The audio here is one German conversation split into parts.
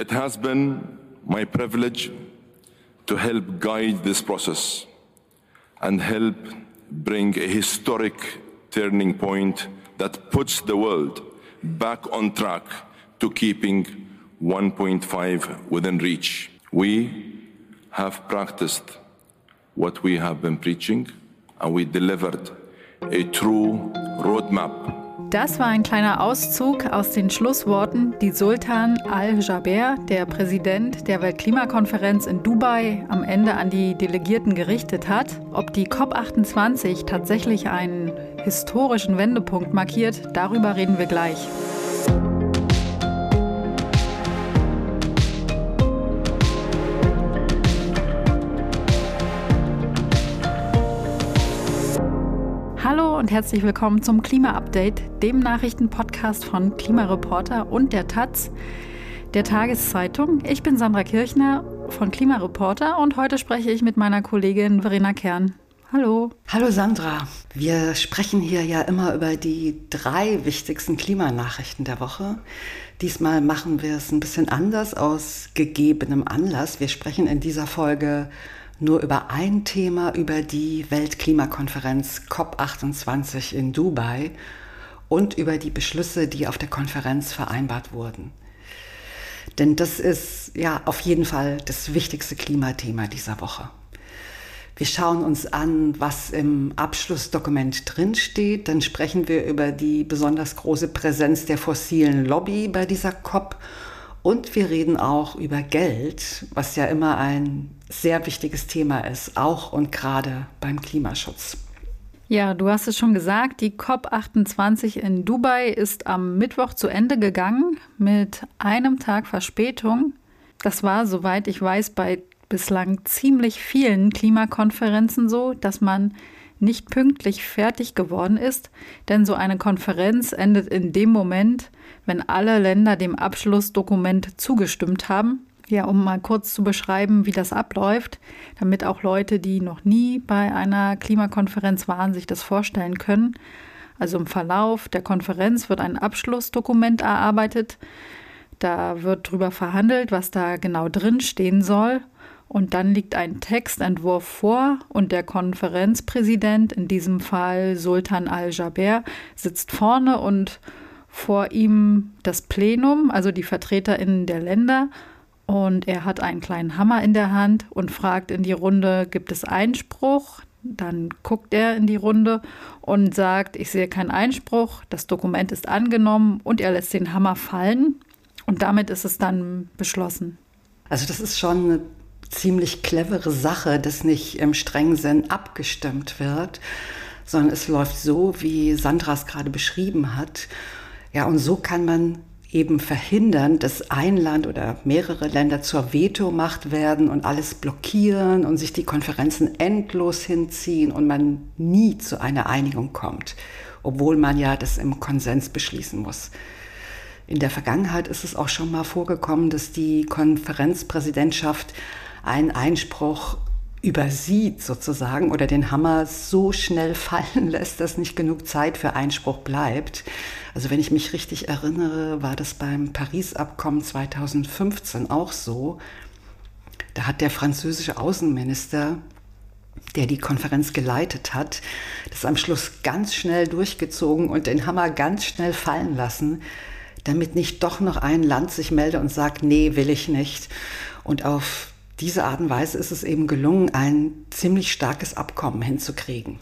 It has been my privilege to help guide this process and help bring a historic turning point that puts the world back on track to keeping 1.5 within reach. We have practiced what we have been preaching and we delivered a true roadmap Das war ein kleiner Auszug aus den Schlussworten, die Sultan Al-Jaber, der Präsident der Weltklimakonferenz in Dubai, am Ende an die Delegierten gerichtet hat. Ob die COP28 tatsächlich einen historischen Wendepunkt markiert, darüber reden wir gleich. Und herzlich willkommen zum Klima-Update, dem Nachrichtenpodcast von Klimareporter und der Taz, der Tageszeitung. Ich bin Sandra Kirchner von Klimareporter und heute spreche ich mit meiner Kollegin Verena Kern. Hallo. Hallo Sandra. Wir sprechen hier ja immer über die drei wichtigsten Klimanachrichten der Woche. Diesmal machen wir es ein bisschen anders aus gegebenem Anlass. Wir sprechen in dieser Folge nur über ein Thema, über die Weltklimakonferenz COP28 in Dubai und über die Beschlüsse, die auf der Konferenz vereinbart wurden. Denn das ist ja auf jeden Fall das wichtigste Klimathema dieser Woche. Wir schauen uns an, was im Abschlussdokument drinsteht. Dann sprechen wir über die besonders große Präsenz der fossilen Lobby bei dieser COP und wir reden auch über Geld, was ja immer ein sehr wichtiges Thema ist, auch und gerade beim Klimaschutz. Ja, du hast es schon gesagt, die COP28 in Dubai ist am Mittwoch zu Ende gegangen mit einem Tag Verspätung. Das war, soweit ich weiß, bei bislang ziemlich vielen Klimakonferenzen so, dass man nicht pünktlich fertig geworden ist, denn so eine Konferenz endet in dem Moment, wenn alle Länder dem Abschlussdokument zugestimmt haben. Ja, um mal kurz zu beschreiben, wie das abläuft, damit auch Leute, die noch nie bei einer Klimakonferenz waren, sich das vorstellen können. Also im Verlauf der Konferenz wird ein Abschlussdokument erarbeitet. Da wird darüber verhandelt, was da genau drin stehen soll. Und dann liegt ein Textentwurf vor und der Konferenzpräsident, in diesem Fall Sultan al-Jaber, sitzt vorne und vor ihm das Plenum, also die VertreterInnen der Länder. Und er hat einen kleinen Hammer in der Hand und fragt in die Runde, gibt es Einspruch? Dann guckt er in die Runde und sagt, ich sehe keinen Einspruch, das Dokument ist angenommen und er lässt den Hammer fallen. Und damit ist es dann beschlossen. Also das ist schon eine ziemlich clevere Sache, dass nicht im strengen Sinn abgestimmt wird, sondern es läuft so, wie Sandra es gerade beschrieben hat. Ja, und so kann man eben verhindern, dass ein Land oder mehrere Länder zur Vetomacht werden und alles blockieren und sich die Konferenzen endlos hinziehen und man nie zu einer Einigung kommt, obwohl man ja das im Konsens beschließen muss. In der Vergangenheit ist es auch schon mal vorgekommen, dass die Konferenzpräsidentschaft einen Einspruch übersieht sozusagen oder den Hammer so schnell fallen lässt, dass nicht genug Zeit für Einspruch bleibt. Also wenn ich mich richtig erinnere, war das beim Paris-Abkommen 2015 auch so. Da hat der französische Außenminister, der die Konferenz geleitet hat, das am Schluss ganz schnell durchgezogen und den Hammer ganz schnell fallen lassen, damit nicht doch noch ein Land sich melde und sagt, nee, will ich nicht. Und auf diese Art und Weise ist es eben gelungen, ein ziemlich starkes Abkommen hinzukriegen.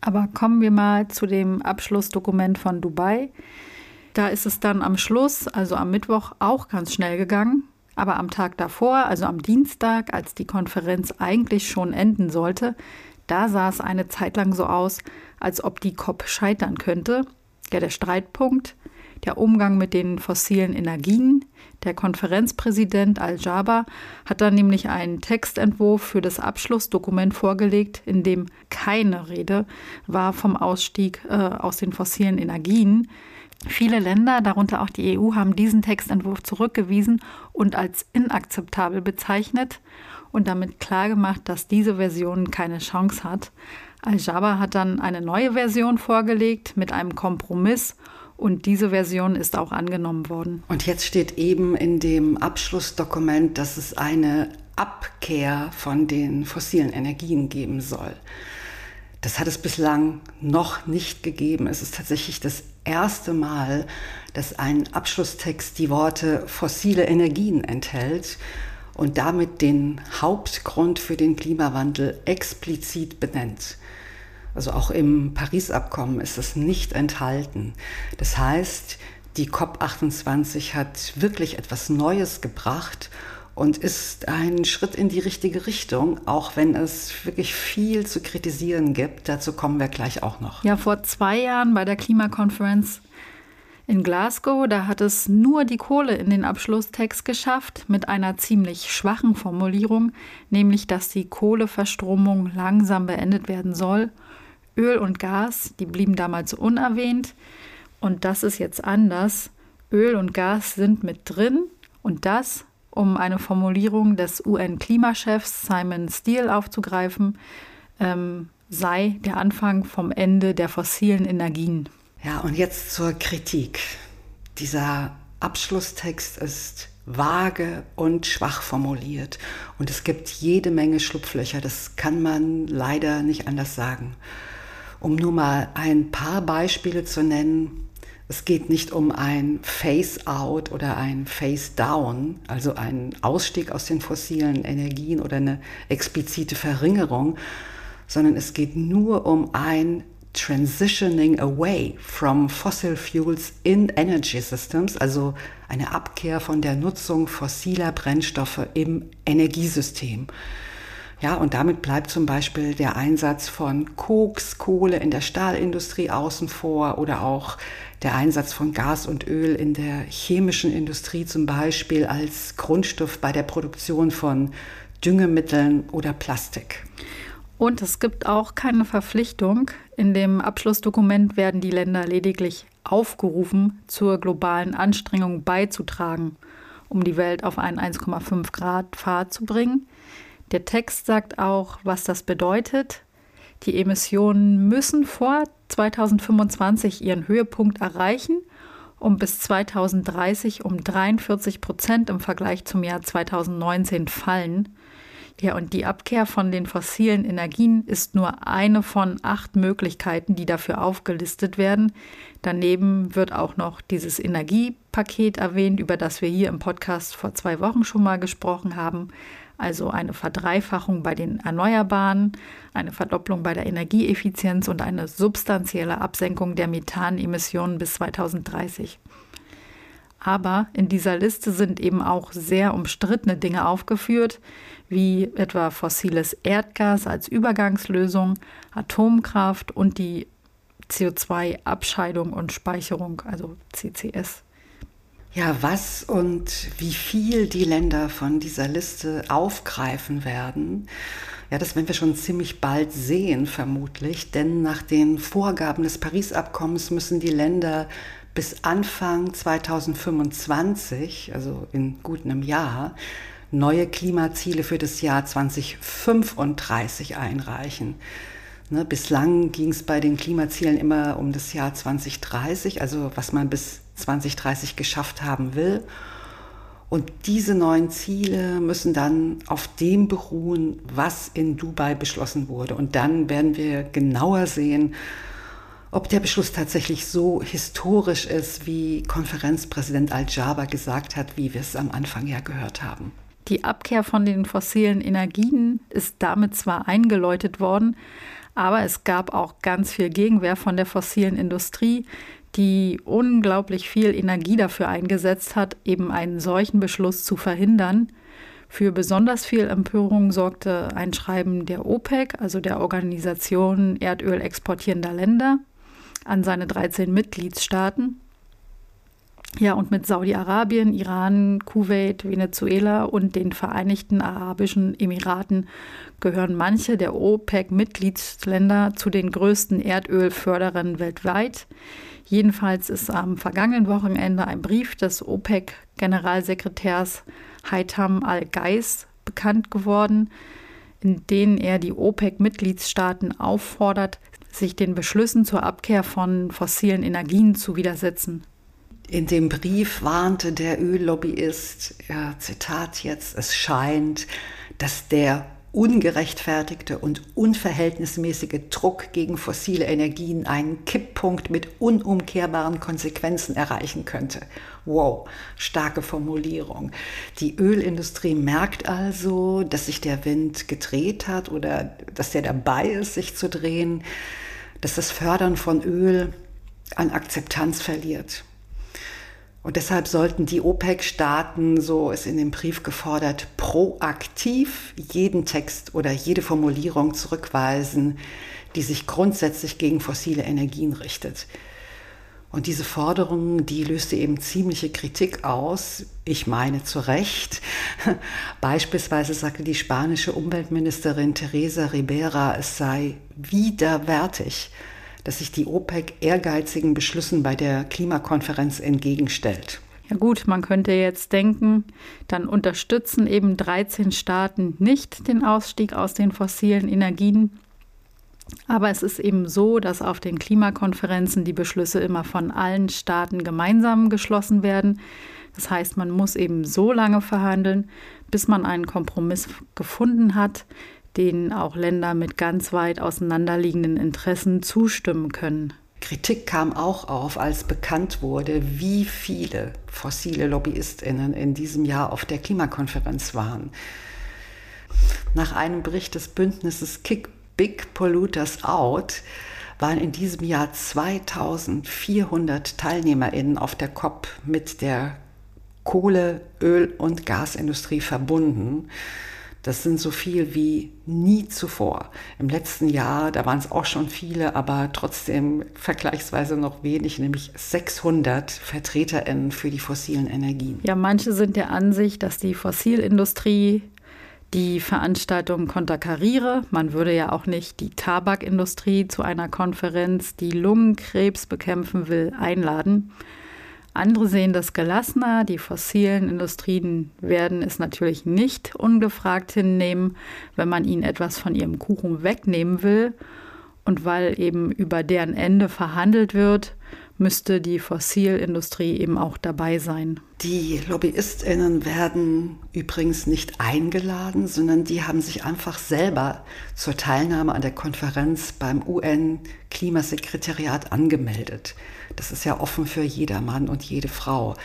Aber kommen wir mal zu dem Abschlussdokument von Dubai. Da ist es dann am Schluss, also am Mittwoch, auch ganz schnell gegangen. Aber am Tag davor, also am Dienstag, als die Konferenz eigentlich schon enden sollte, da sah es eine Zeit lang so aus, als ob die COP scheitern könnte. Ja, der Streitpunkt, der Umgang mit den fossilen Energien. Der Konferenzpräsident Al-Jaber hat dann nämlich einen Textentwurf für das Abschlussdokument vorgelegt, in dem keine Rede war vom Ausstieg äh, aus den fossilen Energien. Viele Länder, darunter auch die EU, haben diesen Textentwurf zurückgewiesen und als inakzeptabel bezeichnet und damit klargemacht, dass diese Version keine Chance hat. Al-Jaber hat dann eine neue Version vorgelegt mit einem Kompromiss Und diese Version ist auch angenommen worden. Und jetzt steht eben in dem Abschlussdokument, dass es eine Abkehr von den fossilen Energien geben soll. Das hat es bislang noch nicht gegeben. Es ist tatsächlich das erste Mal, dass ein Abschlusstext die Worte fossile Energien enthält und damit den Hauptgrund für den Klimawandel explizit benennt. Also auch im Paris-Abkommen ist es nicht enthalten. Das heißt, die COP28 hat wirklich etwas Neues gebracht und ist ein Schritt in die richtige Richtung, auch wenn es wirklich viel zu kritisieren gibt. Dazu kommen wir gleich auch noch. Ja, vor zwei Jahren bei der Klimakonferenz in Glasgow, da hat es nur die Kohle in den Abschlusstext geschafft mit einer ziemlich schwachen Formulierung, nämlich dass die Kohleverstromung langsam beendet werden soll Öl und Gas, die blieben damals unerwähnt. Und das ist jetzt anders. Öl und Gas sind mit drin. Und das, um eine Formulierung des UN-Klimachefs Simon Steele aufzugreifen, ähm, sei der Anfang vom Ende der fossilen Energien. Ja, und jetzt zur Kritik. Dieser Abschlusstext ist vage und schwach formuliert. Und es gibt jede Menge Schlupflöcher. Das kann man leider nicht anders sagen. Um nur mal ein paar Beispiele zu nennen, es geht nicht um ein Face-out oder ein Face-down, also einen Ausstieg aus den fossilen Energien oder eine explizite Verringerung, sondern es geht nur um ein Transitioning away from fossil fuels in energy systems, also eine Abkehr von der Nutzung fossiler Brennstoffe im Energiesystem. Ja, und damit bleibt zum Beispiel der Einsatz von Koks, Kohle in der Stahlindustrie außen vor oder auch der Einsatz von Gas und Öl in der chemischen Industrie zum Beispiel als Grundstoff bei der Produktion von Düngemitteln oder Plastik. Und es gibt auch keine Verpflichtung. In dem Abschlussdokument werden die Länder lediglich aufgerufen, zur globalen Anstrengung beizutragen, um die Welt auf einen 1,5 Grad Pfad zu bringen. Der Text sagt auch, was das bedeutet. Die Emissionen müssen vor 2025 ihren Höhepunkt erreichen, um bis 2030 um 43 Prozent im Vergleich zum Jahr 2019 fallen. Ja, und die Abkehr von den fossilen Energien ist nur eine von acht Möglichkeiten, die dafür aufgelistet werden. Daneben wird auch noch dieses Energiepaket erwähnt, über das wir hier im Podcast vor zwei Wochen schon mal gesprochen haben also eine Verdreifachung bei den Erneuerbaren, eine Verdopplung bei der Energieeffizienz und eine substanzielle Absenkung der Methanemissionen bis 2030. Aber in dieser Liste sind eben auch sehr umstrittene Dinge aufgeführt, wie etwa fossiles Erdgas als Übergangslösung, Atomkraft und die CO2-Abscheidung und Speicherung, also CCS. Ja, was und wie viel die Länder von dieser Liste aufgreifen werden, ja, das werden wir schon ziemlich bald sehen, vermutlich, denn nach den Vorgaben des Paris-Abkommens müssen die Länder bis Anfang 2025, also in gut einem Jahr, neue Klimaziele für das Jahr 2035 einreichen. Ne, bislang ging es bei den Klimazielen immer um das Jahr 2030, also was man bis 2030 geschafft haben will. Und diese neuen Ziele müssen dann auf dem beruhen, was in Dubai beschlossen wurde. Und dann werden wir genauer sehen, ob der Beschluss tatsächlich so historisch ist, wie Konferenzpräsident Al-Jaber gesagt hat, wie wir es am Anfang ja gehört haben. Die Abkehr von den fossilen Energien ist damit zwar eingeläutet worden, aber es gab auch ganz viel Gegenwehr von der fossilen Industrie, die unglaublich viel Energie dafür eingesetzt hat, eben einen solchen Beschluss zu verhindern. Für besonders viel Empörung sorgte ein Schreiben der OPEC, also der Organisation Erdöl exportierender Länder, an seine 13 Mitgliedstaaten. Ja, und mit Saudi-Arabien, Iran, Kuwait, Venezuela und den Vereinigten Arabischen Emiraten gehören manche der OPEC-Mitgliedsländer zu den größten Erdölförderern weltweit. Jedenfalls ist am vergangenen Wochenende ein Brief des OPEC-Generalsekretärs Haitham al-Geis bekannt geworden, in dem er die OPEC-Mitgliedstaaten auffordert, sich den Beschlüssen zur Abkehr von fossilen Energien zu widersetzen. In dem Brief warnte der Öllobbyist, ja, Zitat jetzt, es scheint, dass der ungerechtfertigte und unverhältnismäßige Druck gegen fossile Energien einen Kipppunkt mit unumkehrbaren Konsequenzen erreichen könnte. Wow, starke Formulierung. Die Ölindustrie merkt also, dass sich der Wind gedreht hat oder dass der dabei ist, sich zu drehen, dass das Fördern von Öl an Akzeptanz verliert. Und deshalb sollten die OPEC-Staaten, so ist in dem Brief gefordert, proaktiv jeden Text oder jede Formulierung zurückweisen, die sich grundsätzlich gegen fossile Energien richtet. Und diese Forderung, die löste eben ziemliche Kritik aus. Ich meine zu Recht. Beispielsweise sagte die spanische Umweltministerin Teresa Ribera, es sei widerwärtig, dass sich die OPEC ehrgeizigen Beschlüssen bei der Klimakonferenz entgegenstellt. Ja gut, man könnte jetzt denken, dann unterstützen eben 13 Staaten nicht den Ausstieg aus den fossilen Energien. Aber es ist eben so, dass auf den Klimakonferenzen die Beschlüsse immer von allen Staaten gemeinsam geschlossen werden. Das heißt, man muss eben so lange verhandeln, bis man einen Kompromiss gefunden hat, denen auch Länder mit ganz weit auseinanderliegenden Interessen zustimmen können. Kritik kam auch auf, als bekannt wurde, wie viele fossile Lobbyistinnen in diesem Jahr auf der Klimakonferenz waren. Nach einem Bericht des Bündnisses Kick Big Polluters Out waren in diesem Jahr 2400 Teilnehmerinnen auf der COP mit der Kohle-, Öl- und Gasindustrie verbunden. Das sind so viel wie nie zuvor. Im letzten Jahr, da waren es auch schon viele, aber trotzdem vergleichsweise noch wenig, nämlich 600 Vertreterinnen für die fossilen Energien. Ja, manche sind der Ansicht, dass die Fossilindustrie die Veranstaltung konterkariere. Man würde ja auch nicht die Tabakindustrie zu einer Konferenz, die Lungenkrebs bekämpfen will, einladen. Andere sehen das gelassener. Die fossilen Industrien werden es natürlich nicht ungefragt hinnehmen, wenn man ihnen etwas von ihrem Kuchen wegnehmen will. Und weil eben über deren Ende verhandelt wird, müsste die Fossilindustrie eben auch dabei sein. Die Lobbyistinnen werden übrigens nicht eingeladen, sondern die haben sich einfach selber zur Teilnahme an der Konferenz beim UN-Klimasekretariat angemeldet. Das ist ja offen für jedermann und jede Frau.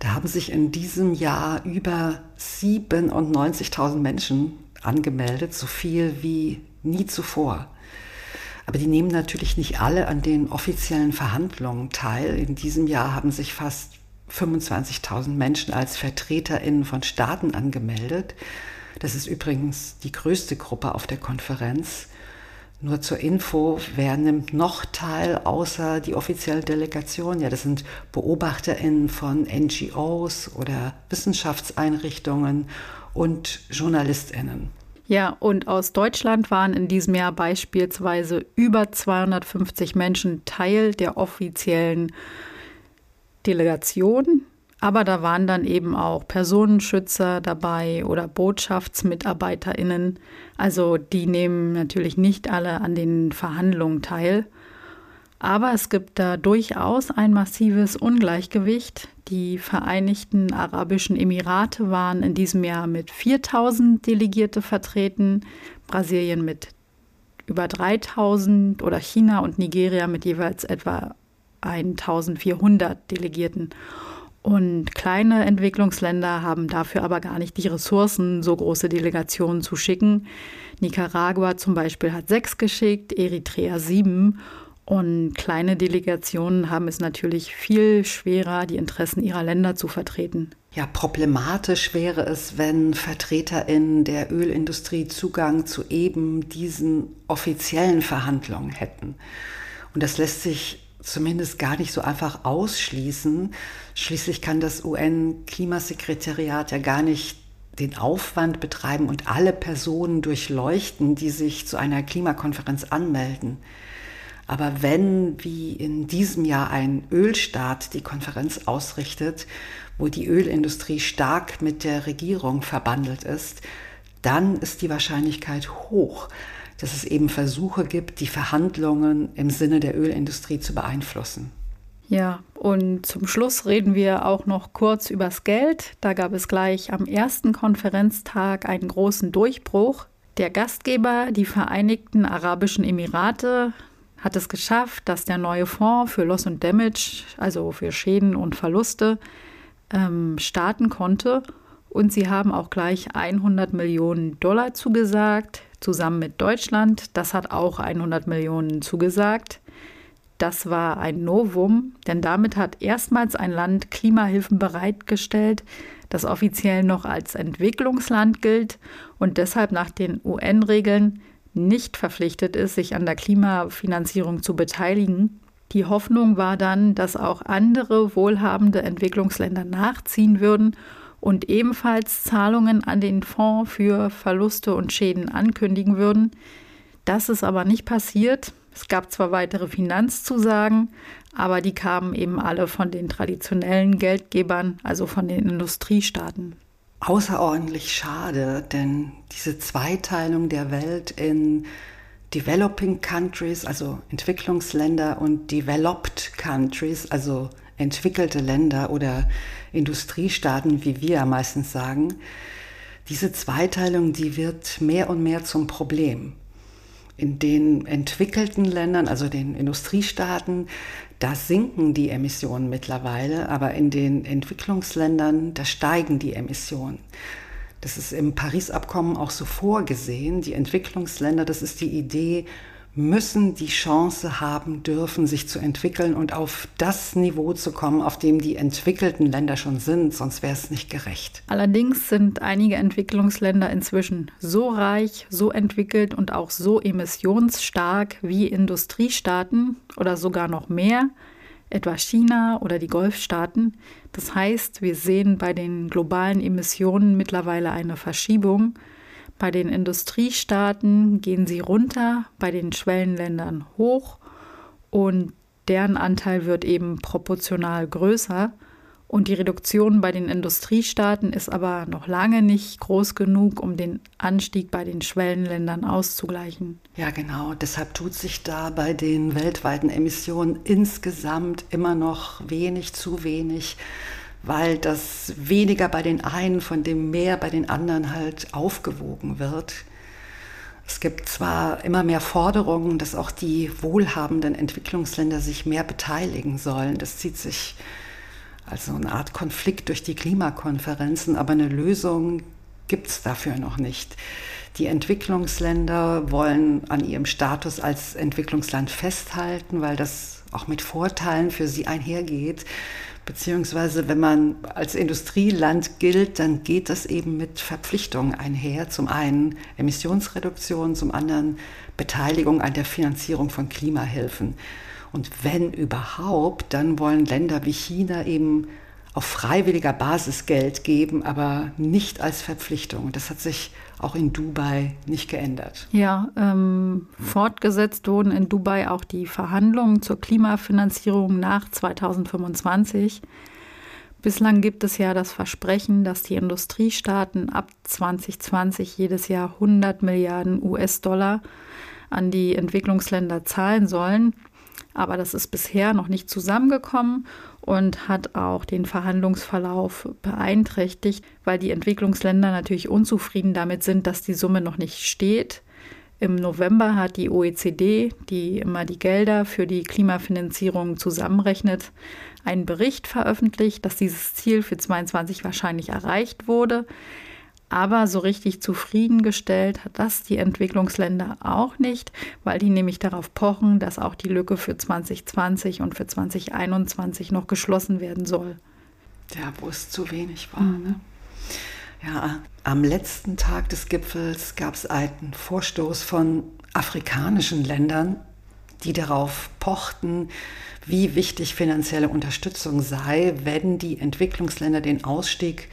Da haben sich in diesem Jahr über 97.000 Menschen angemeldet, so viel wie nie zuvor. Aber die nehmen natürlich nicht alle an den offiziellen Verhandlungen teil. In diesem Jahr haben sich fast 25.000 Menschen als Vertreterinnen von Staaten angemeldet. Das ist übrigens die größte Gruppe auf der Konferenz. Nur zur Info, wer nimmt noch teil außer die offizielle Delegation? Ja, das sind Beobachterinnen von NGOs oder Wissenschaftseinrichtungen und Journalistinnen. Ja, und aus Deutschland waren in diesem Jahr beispielsweise über 250 Menschen Teil der offiziellen Delegation. Aber da waren dann eben auch Personenschützer dabei oder BotschaftsmitarbeiterInnen. Also die nehmen natürlich nicht alle an den Verhandlungen teil. Aber es gibt da durchaus ein massives Ungleichgewicht. Die Vereinigten Arabischen Emirate waren in diesem Jahr mit 4000 Delegierte vertreten, Brasilien mit über 3000 oder China und Nigeria mit jeweils etwa 1400 Delegierten. Und kleine Entwicklungsländer haben dafür aber gar nicht die Ressourcen, so große Delegationen zu schicken. Nicaragua zum Beispiel hat sechs geschickt, Eritrea sieben und kleine Delegationen haben es natürlich viel schwerer, die Interessen ihrer Länder zu vertreten. Ja, problematisch wäre es, wenn VertreterInnen der Ölindustrie Zugang zu eben diesen offiziellen Verhandlungen hätten. Und das lässt sich zumindest gar nicht so einfach ausschließen. Schließlich kann das UN-Klimasekretariat ja gar nicht den Aufwand betreiben und alle Personen durchleuchten, die sich zu einer Klimakonferenz anmelden. Aber wenn, wie in diesem Jahr, ein Ölstaat die Konferenz ausrichtet, wo die Ölindustrie stark mit der Regierung verbandelt ist, dann ist die Wahrscheinlichkeit hoch, dass es eben Versuche gibt, die Verhandlungen im Sinne der Ölindustrie zu beeinflussen. Ja, und zum Schluss reden wir auch noch kurz übers Geld. Da gab es gleich am ersten Konferenztag einen großen Durchbruch. Der Gastgeber, die Vereinigten Arabischen Emirate, hat es geschafft, dass der neue Fonds für Loss and Damage, also für Schäden und Verluste, ähm, starten konnte. Und sie haben auch gleich 100 Millionen Dollar zugesagt, zusammen mit Deutschland. Das hat auch 100 Millionen zugesagt. Das war ein Novum, denn damit hat erstmals ein Land Klimahilfen bereitgestellt, das offiziell noch als Entwicklungsland gilt und deshalb nach den UN-Regeln nicht verpflichtet ist, sich an der Klimafinanzierung zu beteiligen. Die Hoffnung war dann, dass auch andere wohlhabende Entwicklungsländer nachziehen würden und ebenfalls Zahlungen an den Fonds für Verluste und Schäden ankündigen würden. Das ist aber nicht passiert. Es gab zwar weitere Finanzzusagen, aber die kamen eben alle von den traditionellen Geldgebern, also von den Industriestaaten. Außerordentlich schade, denn diese Zweiteilung der Welt in Developing Countries, also Entwicklungsländer und Developed Countries, also entwickelte Länder oder Industriestaaten, wie wir meistens sagen, diese Zweiteilung, die wird mehr und mehr zum Problem in den entwickelten Ländern, also den Industriestaaten, da sinken die Emissionen mittlerweile, aber in den Entwicklungsländern, da steigen die Emissionen. Das ist im Paris-Abkommen auch so vorgesehen. Die Entwicklungsländer, das ist die Idee, müssen die Chance haben dürfen, sich zu entwickeln und auf das Niveau zu kommen, auf dem die entwickelten Länder schon sind, sonst wäre es nicht gerecht. Allerdings sind einige Entwicklungsländer inzwischen so reich, so entwickelt und auch so emissionsstark wie Industriestaaten oder sogar noch mehr, etwa China oder die Golfstaaten. Das heißt, wir sehen bei den globalen Emissionen mittlerweile eine Verschiebung bei den Industriestaaten gehen sie runter, bei den Schwellenländern hoch und deren Anteil wird eben proportional größer. Und die Reduktion bei den Industriestaaten ist aber noch lange nicht groß genug, um den Anstieg bei den Schwellenländern auszugleichen. Ja, genau. Deshalb tut sich da bei den weltweiten Emissionen insgesamt immer noch wenig, zu wenig weil das weniger bei den einen von dem mehr bei den anderen halt aufgewogen wird. Es gibt zwar immer mehr Forderungen, dass auch die wohlhabenden Entwicklungsländer sich mehr beteiligen sollen. Das zieht sich also eine Art Konflikt durch die Klimakonferenzen, aber eine Lösung gibt es dafür noch nicht. Die Entwicklungsländer wollen an ihrem Status als Entwicklungsland festhalten, weil das auch mit Vorteilen für sie einhergeht. Beziehungsweise, wenn man als Industrieland gilt, dann geht das eben mit Verpflichtungen einher. Zum einen Emissionsreduktion, zum anderen Beteiligung an der Finanzierung von Klimahilfen. Und wenn überhaupt, dann wollen Länder wie China eben auf freiwilliger Basis Geld geben, aber nicht als Verpflichtung. Das hat sich auch in Dubai nicht geändert. Ja, ähm, fortgesetzt wurden in Dubai auch die Verhandlungen zur Klimafinanzierung nach 2025. Bislang gibt es ja das Versprechen, dass die Industriestaaten ab 2020 jedes Jahr 100 Milliarden US-Dollar an die Entwicklungsländer zahlen sollen. Aber das ist bisher noch nicht zusammengekommen und hat auch den Verhandlungsverlauf beeinträchtigt, weil die Entwicklungsländer natürlich unzufrieden damit sind, dass die Summe noch nicht steht. Im November hat die OECD, die immer die Gelder für die Klimafinanzierung zusammenrechnet, einen Bericht veröffentlicht, dass dieses Ziel für 2022 wahrscheinlich erreicht wurde. Aber so richtig zufriedengestellt hat das die Entwicklungsländer auch nicht, weil die nämlich darauf pochen, dass auch die Lücke für 2020 und für 2021 noch geschlossen werden soll. Ja, wo es zu wenig war. Mhm. Ne? Ja, am letzten Tag des Gipfels gab es einen Vorstoß von afrikanischen Ländern, die darauf pochten, wie wichtig finanzielle Unterstützung sei, wenn die Entwicklungsländer den Ausstieg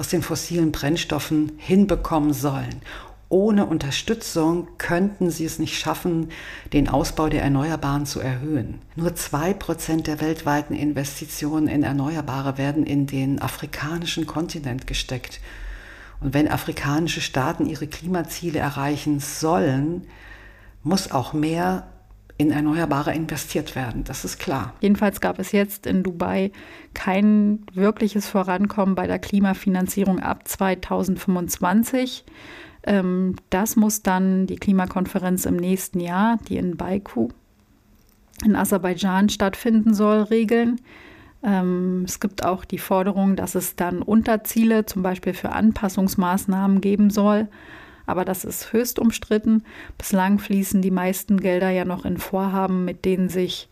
aus den fossilen Brennstoffen hinbekommen sollen. Ohne Unterstützung könnten sie es nicht schaffen, den Ausbau der Erneuerbaren zu erhöhen. Nur zwei Prozent der weltweiten Investitionen in Erneuerbare werden in den afrikanischen Kontinent gesteckt. Und wenn afrikanische Staaten ihre Klimaziele erreichen sollen, muss auch mehr in Erneuerbare investiert werden. Das ist klar. Jedenfalls gab es jetzt in Dubai kein wirkliches Vorankommen bei der Klimafinanzierung ab 2025. Ähm, das muss dann die Klimakonferenz im nächsten Jahr, die in Baiku in Aserbaidschan stattfinden soll, regeln. Ähm, es gibt auch die Forderung, dass es dann Unterziele, zum Beispiel für Anpassungsmaßnahmen, geben soll. Aber das ist höchst umstritten. Bislang fließen die meisten Gelder ja noch in Vorhaben, mit denen sich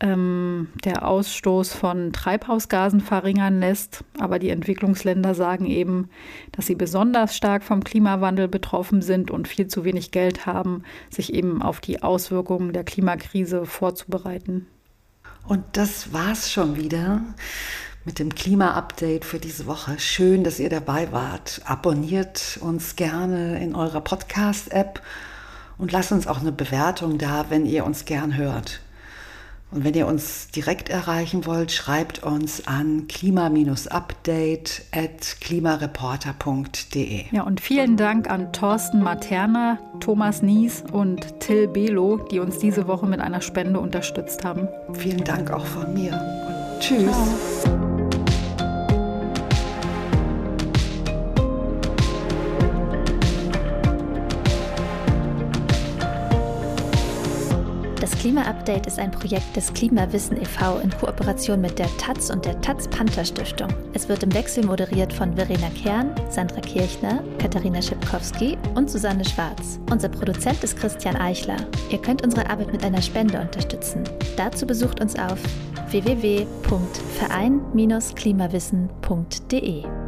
ähm, der Ausstoß von Treibhausgasen verringern lässt. Aber die Entwicklungsländer sagen eben, dass sie besonders stark vom Klimawandel betroffen sind und viel zu wenig Geld haben, sich eben auf die Auswirkungen der Klimakrise vorzubereiten. Und das war's schon wieder mit dem Klima-Update für diese Woche. Schön, dass ihr dabei wart. Abonniert uns gerne in eurer Podcast-App und lasst uns auch eine Bewertung da, wenn ihr uns gern hört. Und wenn ihr uns direkt erreichen wollt, schreibt uns an klima-update at klimareporter.de. Ja, und vielen Dank an Thorsten Materna, Thomas Nies und Till Belo, die uns diese Woche mit einer Spende unterstützt haben. Vielen Dank auch von mir und tschüss. Ciao. Klima-Update ist ein Projekt des Klimawissen e.V. in Kooperation mit der Taz und der Taz Panther Stiftung. Es wird im Wechsel moderiert von Verena Kern, Sandra Kirchner, Katharina Schipkowski und Susanne Schwarz. Unser Produzent ist Christian Eichler. Ihr könnt unsere Arbeit mit einer Spende unterstützen. Dazu besucht uns auf www.verein-klimawissen.de.